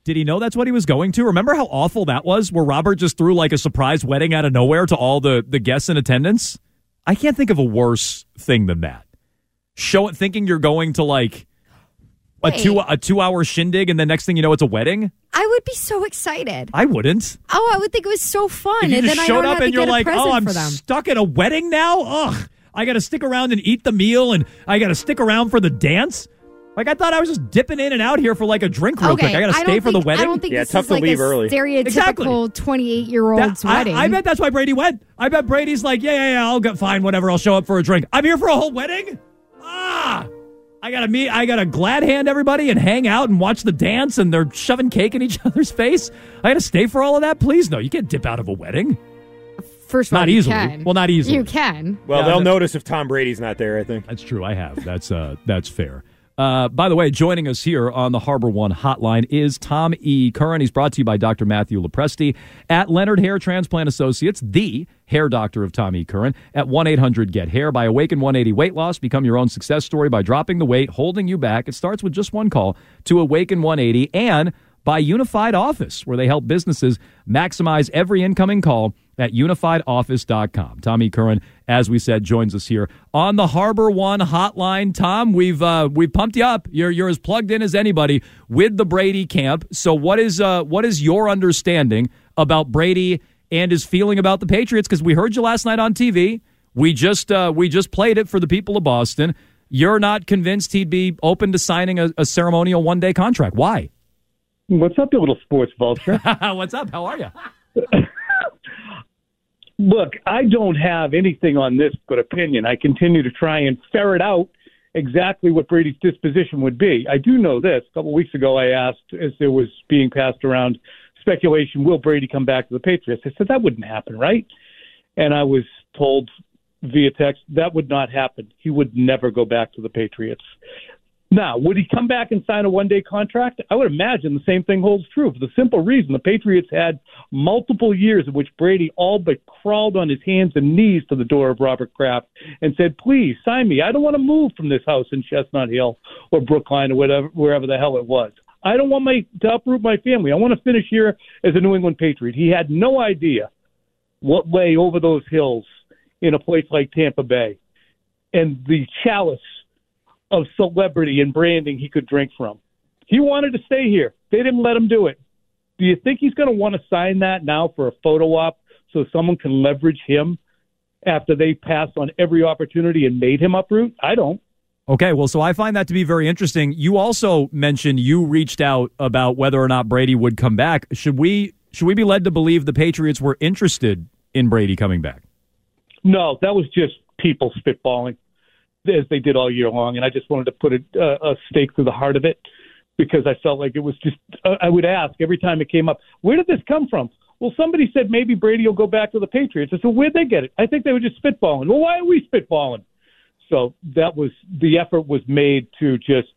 Speaker 4: did he know that's what he was going to? Remember how awful that was, where Robert just threw like a surprise wedding out of nowhere to all the, the guests in attendance? I can't think of a worse thing than that. Show it thinking you're going to like a
Speaker 5: Wait.
Speaker 4: two a two hour shindig, and the next thing you know, it's a wedding.
Speaker 5: I would be so excited.
Speaker 4: I wouldn't.
Speaker 5: Oh, I would think it was so fun.
Speaker 4: If you
Speaker 5: and
Speaker 4: just
Speaker 5: then I
Speaker 4: showed
Speaker 5: don't
Speaker 4: up and you're like, "Oh, I'm stuck at a wedding now. Ugh, I got to stick around and eat the meal, and I got to stick around for the dance." Like I thought I was just dipping in and out here for like a drink real
Speaker 5: okay,
Speaker 4: quick. I got to
Speaker 5: don't
Speaker 4: stay for the
Speaker 5: think-
Speaker 4: wedding.
Speaker 5: I don't think
Speaker 6: Yeah,
Speaker 5: this
Speaker 6: tough
Speaker 5: is
Speaker 6: to
Speaker 5: like
Speaker 6: leave
Speaker 5: a
Speaker 6: early.
Speaker 5: stereotypical
Speaker 4: Exactly.
Speaker 5: 28 year old's
Speaker 4: That- I-
Speaker 5: wedding.
Speaker 4: I, bet that's why Brady went. I bet Brady's like, yeah, yeah, yeah, I'll get fine, whatever. I'll show up for a drink. I'm here for a whole wedding. Ah, I gotta meet. I gotta glad hand everybody and hang out and watch the dance, and they're shoving cake in each other's face. I gotta stay for all of that. Please, no, you can't dip out of a wedding.
Speaker 5: First of all,
Speaker 4: Not
Speaker 5: you
Speaker 4: easily.
Speaker 5: can.
Speaker 4: Well, not easily.
Speaker 5: You can.
Speaker 6: Well,
Speaker 4: Yeah,
Speaker 6: they'll notice if Tom Brady's not there. I think.
Speaker 4: That's true. I have. That's uh, that's fair. Uh, by the way, joining us here on the Harbor One Hotline is Tom E. Curran. He's brought to you by Dr. Matthew LoPresti at Leonard Hair Transplant Associates, the hair doctor of Tom E. Curran at 1 800 GET HAIR. By Awaken 180 Weight Loss, become your own success story by dropping the weight holding you back. It starts with just one call to Awaken 180 and by Unified Office, where they help businesses maximize every incoming call at unifiedoffice.com. Tommy Curran, as we said, joins us here on the Harbor One hotline. Tom, we've uh, we've pumped you up. You're you're as plugged in as anybody with the Brady camp. So what is uh, what is your understanding about Brady and his feeling about the Patriots? Because we heard you last night on TV. We just uh, we just played it for the people of Boston. You're not convinced he'd be open to signing a, a ceremonial one day contract. Why?
Speaker 14: What's up, you little sports vulture?
Speaker 4: What's up? How are you?
Speaker 14: Look, I don't have anything on this but opinion. I continue to try and ferret out exactly what Brady's disposition would be. I do know this. A couple of weeks ago, I asked, as there was being passed around speculation, will Brady come back to the Patriots? I said, that wouldn't happen, right? And I was told via text that would not happen. He would never go back to the Patriots. Now, would he come back and sign a one day contract? I would imagine the same thing holds true for the simple reason the Patriots had multiple years in which Brady all but crawled on his hands and knees to the door of Robert Kraft and said, Please sign me. I don't want to move from this house in Chestnut Hill or Brookline or whatever wherever the hell it was. I don't want my to uproot my family. I want to finish here as a New England Patriot. He had no idea what lay over those hills in a place like Tampa Bay and the chalice of celebrity and branding he could drink from. He wanted to stay here. They didn't let him do it. Do you think he's going to want to sign that now for a photo op so someone can leverage him after they passed on every opportunity and made him uproot? I don't.
Speaker 4: Okay, well, so I find that to be very interesting. You also mentioned you reached out about whether or not Brady would come back. Should we should we be led to believe the Patriots were interested in Brady coming back?
Speaker 14: No, that was just people spitballing as they did all year long, and I just wanted to put a, a stake through the heart of it because I felt like it was just. Uh, I would ask every time it came up, where did this come from? Well, somebody said maybe Brady will go back to the Patriots. I said, where'd they get it? I think they were just spitballing. Well, why are we spitballing? So that was the effort was made to just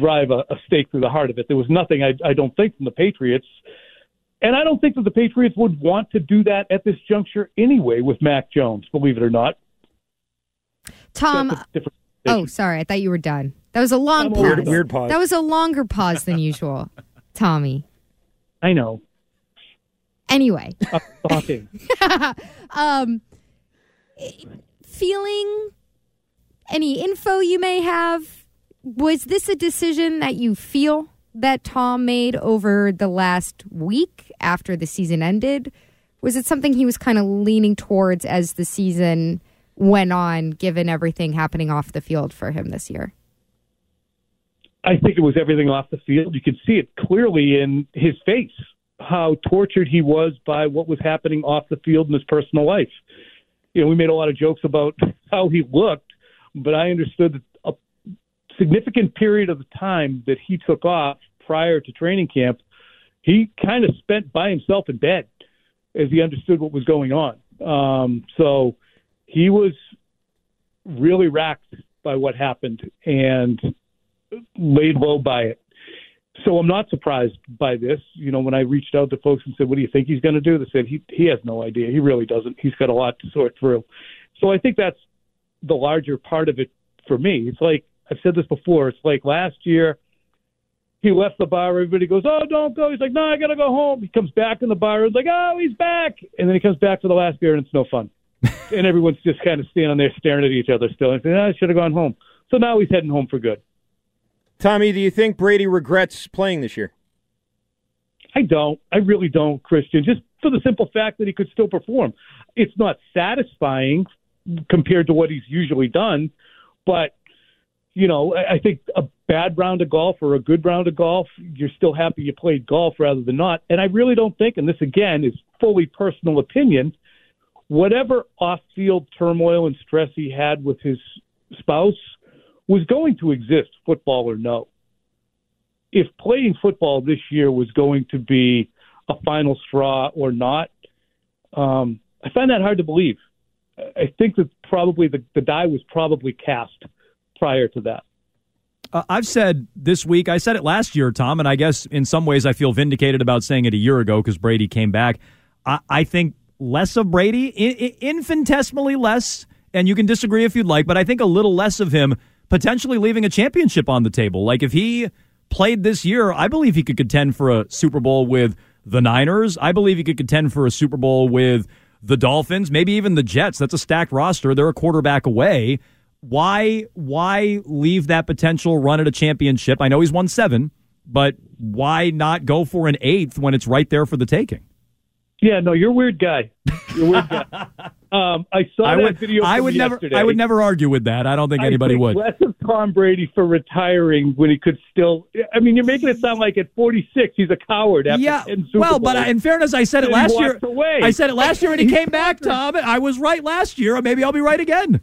Speaker 14: drive a, a stake through the heart of it. There was nothing I, I don't think from the Patriots. And I don't think that the Patriots would want to do that at this juncture anyway with Mac Jones, believe it or not.
Speaker 5: Tom. Oh, sorry. I thought you were done. That was a long
Speaker 14: I'm
Speaker 5: pause.
Speaker 14: weird- weird pause.
Speaker 5: That was a longer pause than usual, Tommy.
Speaker 14: I know.
Speaker 5: Anyway,
Speaker 14: talking.
Speaker 5: um, feeling any info you may have. Was this a decision that you feel that Tom made over the last week after the season ended? Was it something he was kind of leaning towards as the season went on, given everything happening off the field for him this year?
Speaker 14: I think it was everything off the field. You could see it clearly in his face, how tortured he was by what was happening off the field in his personal life. You know, we made a lot of jokes about how he looked, but I understood that a significant period of the time that he took off prior to training camp, he kind of spent by himself in bed as he understood what was going on. Um, so he was really racked by what happened and laid low by it. So I'm not surprised by this. You know, when I reached out to folks and said, "What do you think he's going to do?" They said he he has no idea. He really doesn't. He's got a lot to sort through. So I think that's the larger part of it for me. It's like I've said this before. It's like last year he left the bar. Everybody goes, "Oh, don't go." He's like, "No, I got to go home." He comes back in the bar. It's like, "Oh, he's back," and then he comes back for the last beer, and it's no fun. and everyone's just kind of standing there staring at each other still. And saying, "Ah, "I should have gone home." So now he's heading home for good.
Speaker 6: Tommy, do you think Brady regrets playing this year?
Speaker 14: I don't. I really don't, Christian. Just for the simple fact that he could still perform. It's not satisfying compared to what he's usually done, but you know, I think a bad round of golf or a good round of golf, you're still happy you played golf rather than not. And I really don't think, and this again is fully personal opinion, whatever off-field turmoil and stress he had with his spouse was going to exist, football or no if playing football this year was going to be a final straw or not, um, I find that hard to believe. I think that probably the, the die was probably cast prior to that.
Speaker 4: Uh, I've said this week, I said it last year, Tom, and I guess in some ways I feel vindicated about saying it a year ago because Brady came back. I, I think less of Brady, infinitesimally less, and you can disagree if you'd like, but I think a little less of him potentially leaving a championship on the table. Like if he played this year, I believe he could contend for a Super Bowl with the Niners. I believe he could contend for a Super Bowl with the Dolphins, maybe even the Jets. That's a stacked roster. They're a quarterback away. Why why leave that potential run at a championship? I know he's won 7, but why not go for an eighth when it's right there for the taking?
Speaker 14: Yeah, no, you're a weird guy. You're a weird guy. Um, I saw
Speaker 4: I
Speaker 14: that
Speaker 4: would,
Speaker 14: video.
Speaker 4: I would never
Speaker 14: yesterday.
Speaker 4: I would never argue with that. I don't think anybody
Speaker 14: think
Speaker 4: would.
Speaker 14: Less of Tom Brady for retiring when he could still. I mean, you're making it sound like at 46 he's a coward after
Speaker 4: Yeah,
Speaker 14: 10 Super
Speaker 4: well, but in fairness, I said it last year.
Speaker 14: Away.
Speaker 4: I said it last year, and he came back, Tom. I was right last year. Maybe I'll be right again.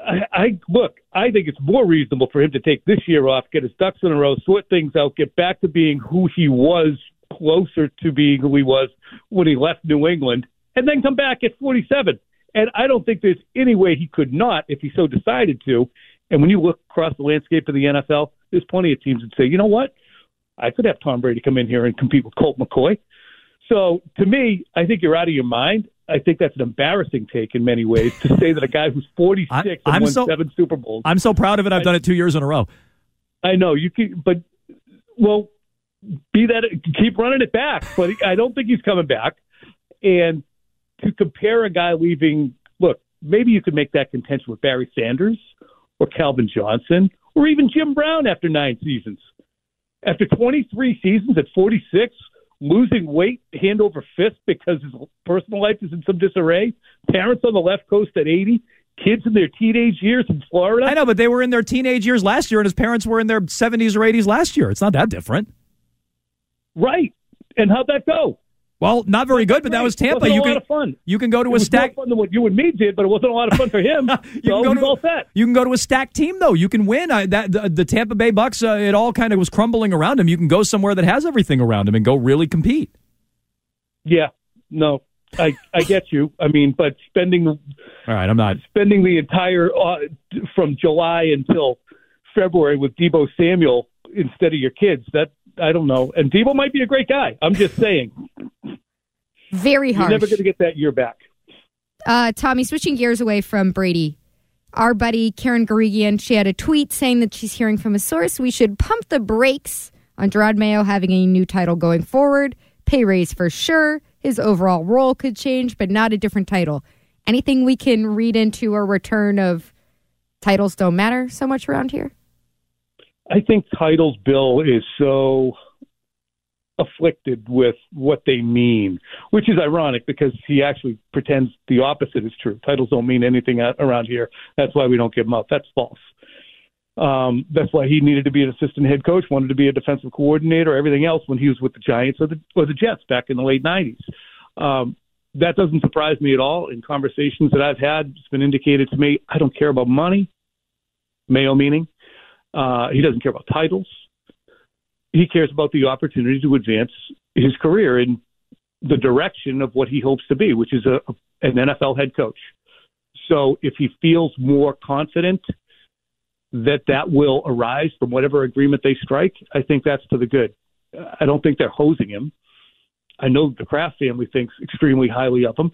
Speaker 14: I, I look. I think it's more reasonable for him to take this year off, get his ducks in a row, sort things out, get back to being who he was, closer to being who he was when he left New England, and then come back at 47. And I don't think there's any way he could not if he so decided to. And when you look across the landscape of the NFL, there's plenty of teams that say, you know what, I could have Tom Brady come in here and compete with Colt McCoy. So to me, I think you're out of your mind. I think that's an embarrassing take in many ways to say that a guy who's 46 and
Speaker 4: I'm
Speaker 14: won
Speaker 4: so-
Speaker 14: seven Super Bowls.
Speaker 4: I'm so proud of it. I've done it two years in a row.
Speaker 14: I know you can, but well, be that keep running it back. But I don't think he's coming back. And to compare a guy leaving, look, maybe you could make that contention with Barry Sanders or Calvin Johnson or even Jim Brown after nine seasons. After 23 seasons at 46, losing weight hand over fist because his personal life is in some disarray. Parents on the left coast at 80, kids in their teenage years in Florida.
Speaker 4: I know, but they were in their teenage years last year, and his parents were in their 70s or 80s last year. It's not that different.
Speaker 14: Right. And how'd that go?
Speaker 4: Well, not very good, but that was Tampa. You
Speaker 14: a
Speaker 4: can
Speaker 14: lot of fun.
Speaker 4: you can go to
Speaker 14: It
Speaker 4: a stack.
Speaker 14: more fun than what you and me did, but it wasn't a lot of fun for him.
Speaker 4: You
Speaker 14: so
Speaker 4: can go to
Speaker 14: set.
Speaker 4: you can go to a stacked team though. You can win. I, that the, the Tampa Bay Bucks. Uh, it all kind of was crumbling around him. You can go somewhere that has everything around him and go really compete.
Speaker 14: Yeah. No. I I get you. I mean, but spending
Speaker 4: All right, I'm not.
Speaker 14: spending the entire uh, from July until February with Deebo Samuel instead of your kids. That I don't know. And Deebo might be a great guy. I'm just saying.
Speaker 5: Very
Speaker 14: hard.
Speaker 5: You're
Speaker 14: never going to get that year back.
Speaker 5: Uh, Tommy, switching gears away from Brady, our buddy Karen Guregian, she had a tweet saying that she's hearing from a source we should pump the brakes on Jerod Mayo having a new title going forward. Pay raise for sure. His overall role could change, but not a different title. Anything we can read into a return of titles don't matter so much around here?
Speaker 14: I think titles Bill is so afflicted with what they mean, which is ironic because he actually pretends the opposite is true. Titles don't mean anything around here. That's why we don't give them up. That's false. Um, that's why he needed to be an assistant head coach, wanted to be a defensive coordinator, everything else when he was with the Giants or the or the Jets back in the late '90s. Um, that doesn't surprise me at all. In conversations that I've had, it's been indicated to me I don't care about money. Mayo meaning uh, he doesn't care about titles. He cares about the opportunity to advance his career in the direction of what he hopes to be, which is a, an NFL head coach. So if he feels more confident that that will arise from whatever agreement they strike, I think that's to the good. I don't think they're hosing him. I know the Kraft family thinks extremely highly of him.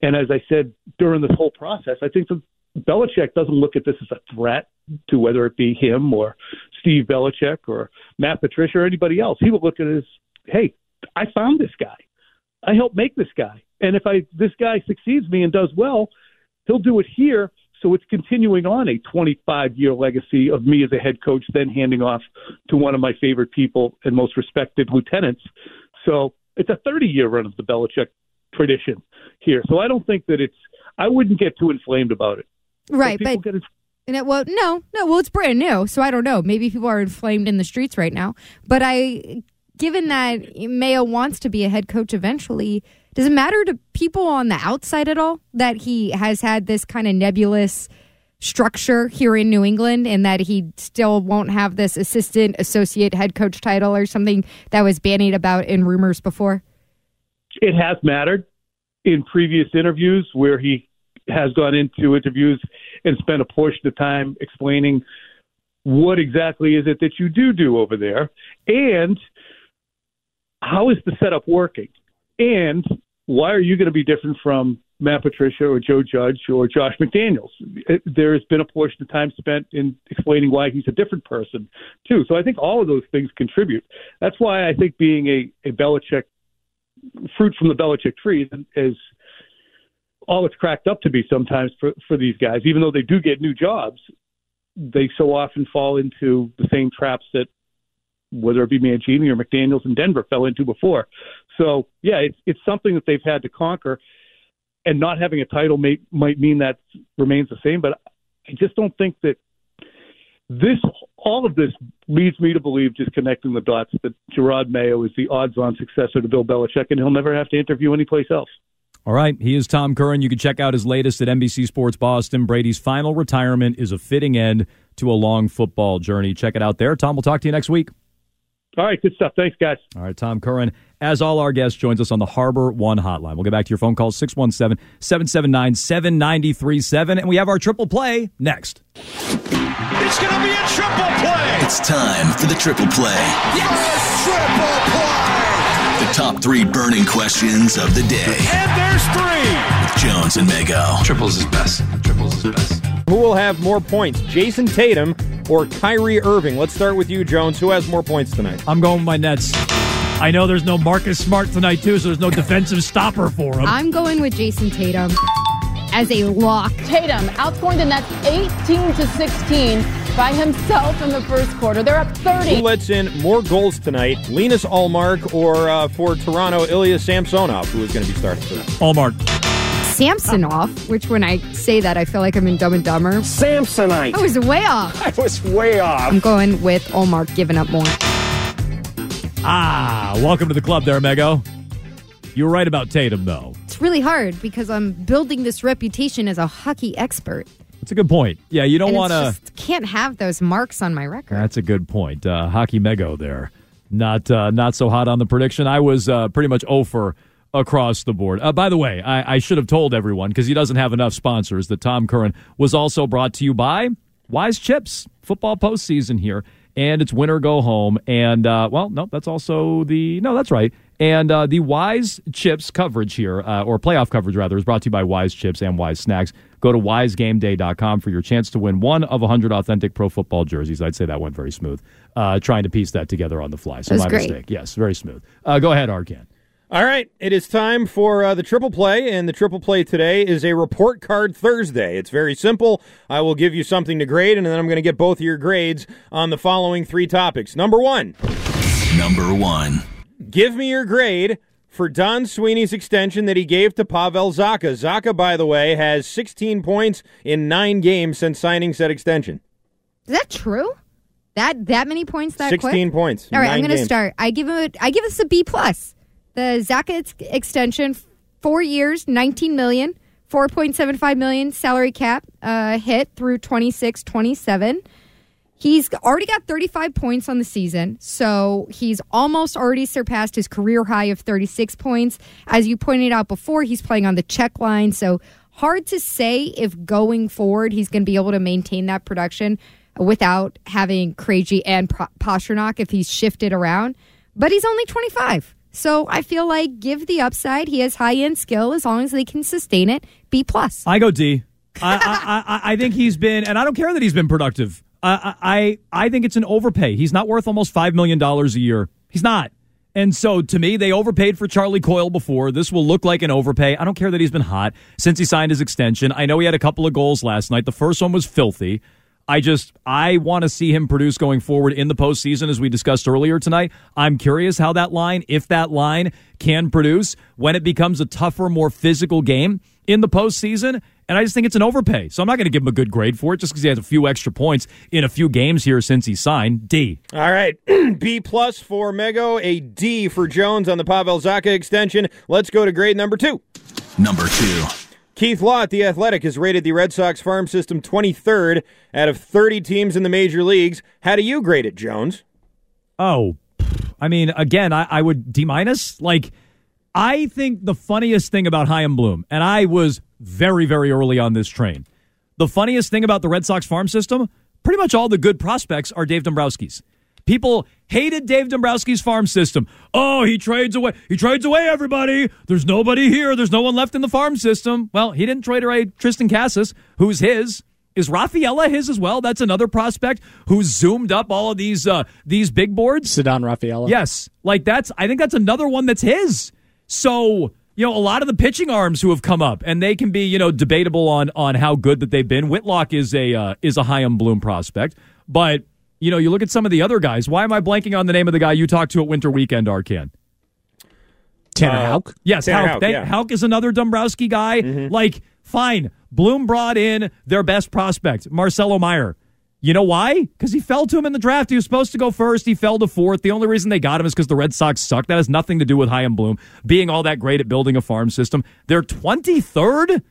Speaker 14: And as I said during this whole process, I think that Belichick doesn't look at this as a threat to whether it be him or Steve Belichick or Matt Patricia or anybody else. He would look at it as, hey, I found this guy. I helped make this guy. And if I this guy succeeds me and does well, he'll do it here. So it's continuing on a 25 year legacy of me as a head coach, then handing off to one of my favorite people and most respected lieutenants. So it's a 30 year run of the Belichick tradition here. So I don't think that it's, I wouldn't get too inflamed about it.
Speaker 5: Right,
Speaker 14: people
Speaker 5: but and it, well, no, no, well, it's brand new, so I don't know. Maybe people are inflamed in the streets right now. But I, given that Mayo wants to be a head coach eventually, does it matter to people on the outside at all that he has had this kind of nebulous structure here in New England, and that he still won't have this assistant, associate, head coach title or something that was bandied about in rumors before?
Speaker 14: it has mattered in previous interviews where he has gone into interviews and spent a portion of time explaining what exactly is it that you do do over there and how is the setup working and why are you going to be different from Matt Patricia or Joe Judge or Josh McDaniels. There has been a portion of time spent in explaining why he's a different person too. So I think all of those things contribute. That's why I think being a, a Belichick fruit from the Belichick tree is all it's cracked up to be sometimes for, for these guys. Even though they do get new jobs, they so often fall into the same traps that whether it be Mangini or McDaniels in Denver fell into before. So yeah, it's it's something that they've had to conquer, and not having a title may, might mean that remains the same. But I just don't think that this all of this leads me to believe, just connecting the dots, that Jerod Mayo is the odds-on successor to Bill Belichick, and he'll never have to interview anyplace else.
Speaker 4: All right, he is Tom Curran. You can check out his latest at NBC Sports Boston. Brady's final retirement is a fitting end to a long football journey. Check it out there. Tom, we'll talk to you next week.
Speaker 14: All right, good stuff. Thanks, guys.
Speaker 4: All right, Tom Curran, as all our guests, joins us on the HarborOne hotline. We'll get back to your phone calls 617 779 7937. And we have our triple play next.
Speaker 9: It's going to be a triple play. It's time for the triple play. Yes, triple play. The top three burning questions of the day.
Speaker 6: And there's three.
Speaker 9: With Jones and Mego.
Speaker 15: Triples is best. Triples is best.
Speaker 6: Who will have more points, Jayson Tatum or Kyrie Irving? Let's start with you, Jones. Who has more points tonight?
Speaker 4: I'm going with my Nets. I know there's no Marcus Smart tonight, too, so there's no defensive stopper for him.
Speaker 5: I'm going with Jayson Tatum as a lock.
Speaker 16: Tatum outscoring the Nets 18 to 16 by himself in the first quarter. They're up 30.
Speaker 6: Who lets in more goals tonight? Linus Ullmark or uh, for Toronto, Ilya Samsonov, who is going to be starting for them?
Speaker 4: Ullmark.
Speaker 5: Samsonov, which when I say that, I feel like I'm in Dumb and Dumber.
Speaker 17: Samsonite.
Speaker 5: I was way off.
Speaker 17: I was way off.
Speaker 5: I'm going with Ullmark giving up more.
Speaker 4: Ah, welcome to the club there, Mego. You were right about Tatum, though.
Speaker 5: It's really hard because I'm building this reputation as a hockey expert.
Speaker 4: That's a good point. Yeah, you don't want to.
Speaker 5: can't have those marks on my record.
Speaker 4: That's a good point. Uh, Hockey Mego there. Not uh, not so hot on the prediction. I was uh, pretty much over across the board. Uh, by the way, I, I should have told everyone because he doesn't have enough sponsors that Tom Curran was also brought to you by Wise Chips. Football postseason here, and it's winter go home. And uh, well, no, that's also the no, that's right. And uh, the Wise Chips coverage here, uh, or playoff coverage rather, is brought to you by Wise Chips and Wise Snacks. Go to wisegameday.com for your chance to win one of 100 authentic pro football jerseys. I'd say that went very smooth. Uh, trying to piece that together on the fly. So
Speaker 5: That
Speaker 4: my
Speaker 5: great.
Speaker 4: mistake. Yes, very smooth. Uh, go ahead, Arcand.
Speaker 6: All right, it is time for uh, the triple play, and the triple play today is a report card Thursday. It's very simple. I will give you something to grade, and then I'm going to get both of your grades on the following three topics. Number one,
Speaker 9: Number one.
Speaker 6: give me your grade for Don Sweeney's extension that he gave to Pavel Zacha. Zacha, by the way, has 16 points in nine games since signing said extension.
Speaker 5: Is that true? That that many points that
Speaker 6: 16
Speaker 5: quick?
Speaker 6: points.
Speaker 5: All right, I'm going to start. I give him. A, I give this a B plus. The Zacha extension, four years, 19 million, 4.75 million salary cap uh, hit through 26, 27. He's already got 35 points on the season, so he's almost already surpassed his career high of 36 points. As you pointed out before, he's playing on the check line, so hard to say if going forward he's going to be able to maintain that production without having Krejci and Pastrnak if he's shifted around. But he's only 25. So I feel like give the upside. He has high end skill as long as they can sustain it. B plus.
Speaker 4: I go D. I, I, I, I think he's been, and I don't care that he's been productive. I, I, think it's an overpay. He's not worth almost $5 million a year. He's not. And so to me, they overpaid for Charlie Coyle before. This will look like an overpay. I don't care that he's been hot since he signed his extension. I know he had a couple of goals last night. The first one was filthy. I just I want to see him produce going forward in the postseason, as we discussed earlier tonight. I'm curious how that line, if that line can produce when it becomes a tougher, more physical game in the postseason. And I just think it's an overpay. So I'm not going to give him a good grade for it just because he has a few extra points in a few games here since he signed. D.
Speaker 6: All right, B plus for Mego, a D for Jones on the Pavel Zacha extension. Let's go to grade number two.
Speaker 9: Number two.
Speaker 6: Keith Law at The Athletic has rated the Red Sox farm system 23rd out of 30 teams in the major leagues. How do you grade it, Jones?
Speaker 4: Oh, I mean, again, I, I would D minus. Like, I think the funniest thing about Chaim Bloom, and I was very, very early on this train. The funniest thing about the Red Sox farm system, pretty much all the good prospects are Dave Dombrowski's. People hated Dave Dombrowski's farm system. Oh, he trades away. He trades away everybody. There's nobody here. There's no one left in the farm system. Well, he didn't trade away Triston Casas, who's his. Is Rafaela his as well? That's another prospect who's zoomed up all of these uh, these big boards.
Speaker 8: Ceddanne Rafaela.
Speaker 4: Yes, like that's. I think that's another one that's his. So you know, a lot of the pitching arms who have come up, and they can be you know debatable on on how good that they've been. Whitlock is a uh, is a Chaim Bloom prospect, but you know, you look at some of the other guys. Why am I blanking on the name of the guy you talked to at Winter Weekend, Arcand?
Speaker 8: Tanner
Speaker 6: Uh,
Speaker 8: Houck?
Speaker 4: Yes,
Speaker 6: Tanner
Speaker 4: Hauk.
Speaker 6: Houck, yeah.
Speaker 4: Houck is another Dombrowski guy. Like, fine. Bloom brought in their best prospect, Marcelo Mayer. You know why? Because he fell to him in the draft. He was supposed to go first. He fell to fourth. The only reason they got him is because the Red Sox suck. That has nothing to do with Chaim Bloom being all that great at building a farm system. They're 23rd?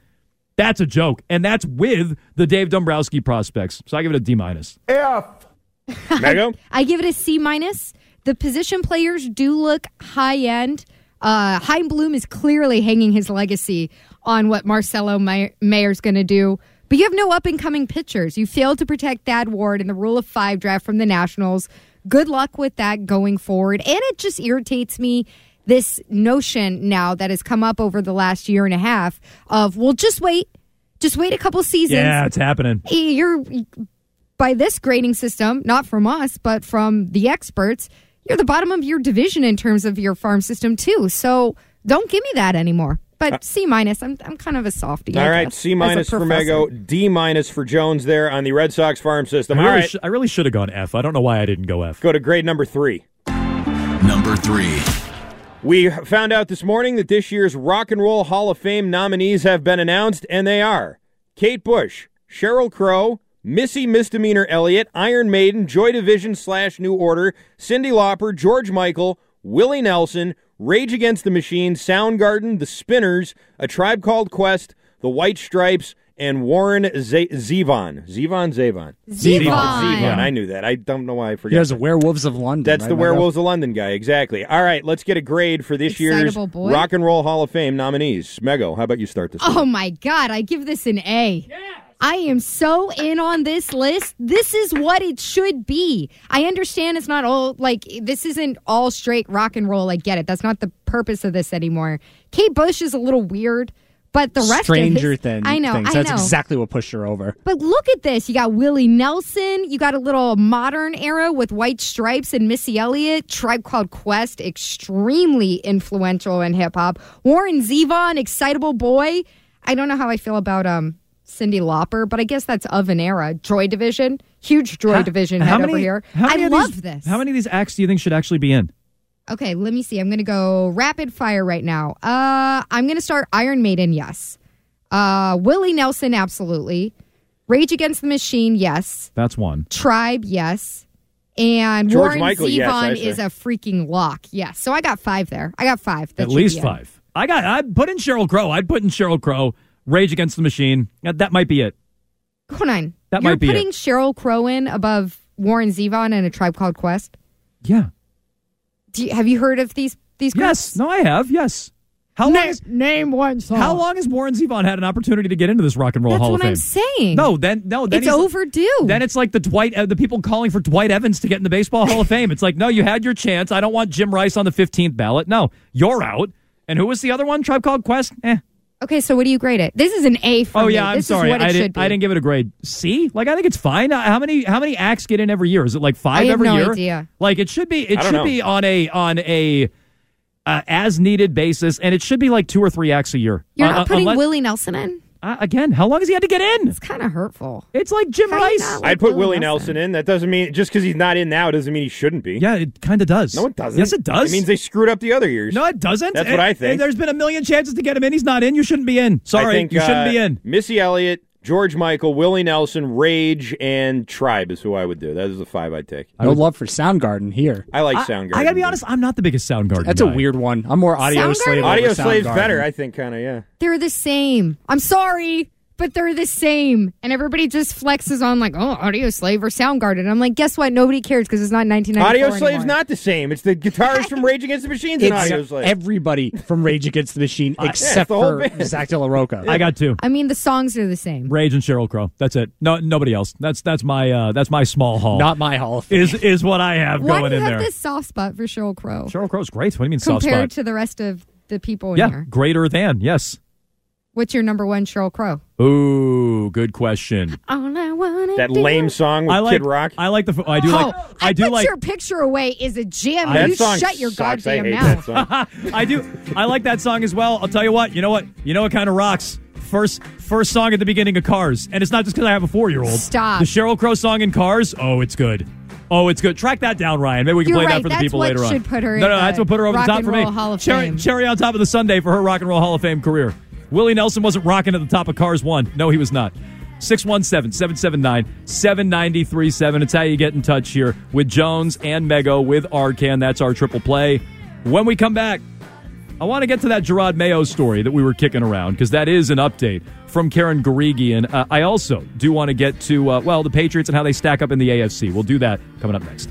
Speaker 4: That's a joke. And that's with the Dave Dombrowski prospects. So I give it a D minus.
Speaker 3: F.
Speaker 6: Mego?
Speaker 5: I give it a C minus. The position players do look high end. Uh, Chaim Bloom is clearly hanging his legacy on what Marcelo May- Mayer's going to do. But you have no up and coming pitchers. You failed to protect Thad Ward in the Rule of Five draft from the Nationals. Good luck with that going forward. And it just irritates me this notion now that has come up over the last year and a half of, well, just wait. Just wait a couple seasons
Speaker 4: Yeah, it's happening.
Speaker 5: you're by this grading system, not from us, but from the experts, you're the bottom of your division in terms of your farm system too. So don't give me that anymore. but C minus. I'm I'm kind of a softie. I
Speaker 6: All right,
Speaker 5: guess,
Speaker 6: C minus for
Speaker 5: professor.
Speaker 6: Mego, D minus for Jones there on the Red Sox farm system.
Speaker 4: I
Speaker 6: All
Speaker 4: really,
Speaker 6: right,
Speaker 4: sh- I really should have gone F. I don't know why I didn't go F.
Speaker 6: go to grade number three.
Speaker 9: Number three.
Speaker 6: We found out this morning that this year's Rock and Roll Hall of Fame nominees have been announced, and they are Kate Bush, Sheryl Crow, Missy Misdemeanor Elliott, Iron Maiden, Joy Division slash New Order, Cyndi Lauper, George Michael, Willie Nelson, Rage Against the Machine, Soundgarden, The Spinners, A Tribe Called Quest, The White Stripes, and Warren Z- Zevon. Zevon, Zavon.
Speaker 5: Zevon.
Speaker 6: Zevon. I knew that. I don't know why I forgot.
Speaker 8: He has Werewolves of London.
Speaker 6: That's
Speaker 8: right,
Speaker 6: the Werewolves of London guy, exactly. All right, let's get a grade for this year's
Speaker 5: boy.
Speaker 6: Rock and Roll Hall of Fame nominees. Mego, how about you start this?
Speaker 5: Oh my god, I give this an A. I am so in on this list. This is what it should be. I understand it's not all like this isn't all straight rock and roll. I get it. That's not the purpose of this anymore. Kate Bush is a little weird, but the rest
Speaker 8: Stranger
Speaker 5: of this, I know,
Speaker 8: things.
Speaker 5: I
Speaker 8: That's
Speaker 5: know.
Speaker 8: exactly what pushed her over.
Speaker 5: But look at this. You got Willie Nelson. You got a little modern era with White Stripes and Missy Elliott. Tribe Called Quest, extremely influential in hip hop. Warren Zevon, Excitable Boy. I don't know how I feel about um Cyndi Lauper, but I guess that's of an era. Joy Division, huge Joy Division
Speaker 4: How
Speaker 5: head
Speaker 4: many-
Speaker 5: over here.
Speaker 4: how
Speaker 5: I
Speaker 4: many of
Speaker 5: love
Speaker 4: these-
Speaker 5: this.
Speaker 4: How many of these acts do you think should actually be in?
Speaker 5: Okay, let me see. I'm going to go rapid fire right now. Uh, I'm going to start Iron Maiden, yes. Uh, Willie Nelson, absolutely. Rage Against the Machine, yes.
Speaker 4: That's one.
Speaker 5: Tribe, yes. And
Speaker 6: George
Speaker 5: Warren
Speaker 6: Michael, yes,
Speaker 5: Zevon
Speaker 6: say.
Speaker 5: is a freaking lock. Yes. So I got five there. I got five. That
Speaker 4: At least
Speaker 5: be in.
Speaker 4: five. I got. I put in Sheryl Crow. I'd put in Sheryl Crow. Rage Against the Machine. That, that might be it.
Speaker 5: Hold on.
Speaker 4: That
Speaker 5: You're
Speaker 4: might be
Speaker 5: putting
Speaker 4: it.
Speaker 5: Sheryl Crow in above Warren Zevon and a Tribe Called Quest.
Speaker 4: Yeah.
Speaker 5: Do you, have you heard of these these groups?
Speaker 4: Yes. No, I have. Yes. How long? Is,
Speaker 2: Name one song.
Speaker 4: how long has Warren Zevon had an opportunity to get into this Rock and Roll
Speaker 5: That's
Speaker 4: Hall
Speaker 5: what
Speaker 4: of Fame?
Speaker 5: I'm saying.
Speaker 4: No, then no, then
Speaker 5: it's
Speaker 4: he's-
Speaker 5: overdue.
Speaker 4: Then it's like the Dwight, uh, the people calling for Dwight Evans to get in the Baseball Hall of Fame. It's like, no, you had your chance. I don't want Jim Rice on the 15th ballot. No, you're out. And who was the other one? Tribe Called Quest. Eh.
Speaker 5: Okay, so what do you grade it? This is an A for
Speaker 4: Oh
Speaker 5: me.
Speaker 4: yeah, I'm
Speaker 5: this
Speaker 4: sorry.
Speaker 5: Is what it
Speaker 4: I
Speaker 5: should
Speaker 4: didn't.
Speaker 5: be.
Speaker 4: I didn't give it a grade C. Like I think it's fine. Uh, How many? How many acts get in every year? Is it like five
Speaker 5: I have
Speaker 4: every
Speaker 5: no
Speaker 4: year?
Speaker 5: idea.
Speaker 4: Like it should be. It should
Speaker 6: know.
Speaker 4: be on a on a uh, as needed basis, and it should be like two or three acts a year.
Speaker 5: You're
Speaker 4: Uh,
Speaker 5: not
Speaker 4: uh,
Speaker 5: putting
Speaker 4: unless-
Speaker 5: Willie Nelson in.
Speaker 4: Uh, again. How long has he had to get in?
Speaker 5: It's kind of hurtful.
Speaker 4: It's like Jim
Speaker 5: How do
Speaker 4: Rice.
Speaker 5: like
Speaker 6: I'd put
Speaker 5: Willie
Speaker 6: Willie Nelson in. That doesn't mean just because he's not in now doesn't mean he shouldn't be.
Speaker 4: Yeah, it kind of does.
Speaker 6: No, it doesn't.
Speaker 4: Yes, it does.
Speaker 6: It means they screwed up the other years.
Speaker 4: No, it doesn't.
Speaker 6: That's what I think.
Speaker 4: and there's been a million chances to get him in. He's not in. You shouldn't be in. Sorry,
Speaker 6: I think,
Speaker 4: you shouldn't
Speaker 6: uh,
Speaker 4: be in.
Speaker 6: Missy Elliott, George Michael, Willie Nelson, Rage, and Tribe is who I would do. That is the five I'd take.
Speaker 8: No love for Soundgarden here.
Speaker 6: I like
Speaker 4: I,
Speaker 6: Soundgarden.
Speaker 4: I gotta be honest. I'm not the biggest Soundgarden.
Speaker 8: That's
Speaker 4: guy.
Speaker 8: a weird one. I'm more Audio
Speaker 5: Soundgarden?
Speaker 8: Slave. Audioslave's
Speaker 6: better, I think, kind of, yeah.
Speaker 5: They're the same. I'm sorry, but they're the same. And everybody just flexes on like, oh, Audioslave or Soundgarden. I'm like, guess what? Nobody cares because it's not 1994
Speaker 6: Audioslave's
Speaker 5: anymore.
Speaker 6: not the same. It's the guitarist from Rage Against the Machines in Audioslave.
Speaker 8: everybody from Rage Against the Machine except
Speaker 6: the
Speaker 8: for
Speaker 6: band.
Speaker 8: Zack de la Rocha.
Speaker 4: I got two.
Speaker 5: I mean, the songs are the same.
Speaker 4: Rage and Sheryl Crow. That's it. No, nobody else. That's that's my uh, that's my small hall.
Speaker 8: Not my Hall of Fame.
Speaker 4: is is what I have
Speaker 5: Why
Speaker 4: going
Speaker 5: do you
Speaker 4: in
Speaker 5: have
Speaker 4: there.
Speaker 5: this soft spot for Sheryl Crow
Speaker 4: Sheryl Crow's great. What do you mean soft
Speaker 5: compared to the rest of the people in
Speaker 4: yeah,
Speaker 5: here?
Speaker 4: greater than yes.
Speaker 5: What's your number one Sheryl Crow?
Speaker 4: Ooh, good question.
Speaker 5: All I wanna
Speaker 6: that
Speaker 5: do-
Speaker 6: lame song with
Speaker 4: I like
Speaker 6: Kid Rock.
Speaker 4: I like the. I do like.
Speaker 5: Oh,
Speaker 4: I do
Speaker 5: put
Speaker 4: like.
Speaker 5: your picture away is a jam.
Speaker 6: that
Speaker 5: you
Speaker 6: song
Speaker 5: shut your
Speaker 6: sucks. I
Speaker 5: goddamn
Speaker 6: hate
Speaker 5: mouth.
Speaker 6: that song.
Speaker 4: I do. I like that song as well. I'll tell you what. You know what? You know what kind of rocks. First, first song at the beginning of Cars, and it's not just because I have a four-year-old.
Speaker 5: Stop.
Speaker 4: The Sheryl Crow song in Cars. Oh, it's good. Oh, it's good. Track that down, Ryan. Maybe we can
Speaker 5: You're
Speaker 4: play
Speaker 5: right.
Speaker 4: that for the
Speaker 5: That's
Speaker 4: people
Speaker 5: what
Speaker 4: later on.
Speaker 5: should put her
Speaker 4: no,
Speaker 5: in
Speaker 4: no,
Speaker 5: the
Speaker 4: that's what put her over
Speaker 5: Rock
Speaker 4: the top
Speaker 5: and
Speaker 4: for me.
Speaker 5: Roll Hall of
Speaker 4: cherry,
Speaker 5: Fame.
Speaker 4: cherry on top of the Sunday for her Rock and Roll Hall of Fame career. Willie Nelson wasn't rocking at the top of Cars One. No, he was not. 617-779-7937. It's how you get in touch here with Jones and Mego with Arcand. That's our triple play. When we come back, I want to get to that Jerod Mayo story that we were kicking around because that is an update from Karen Guregian. Uh, I also do want to get to, uh, well, the Patriots and how they stack up in the AFC. We'll do that coming up next.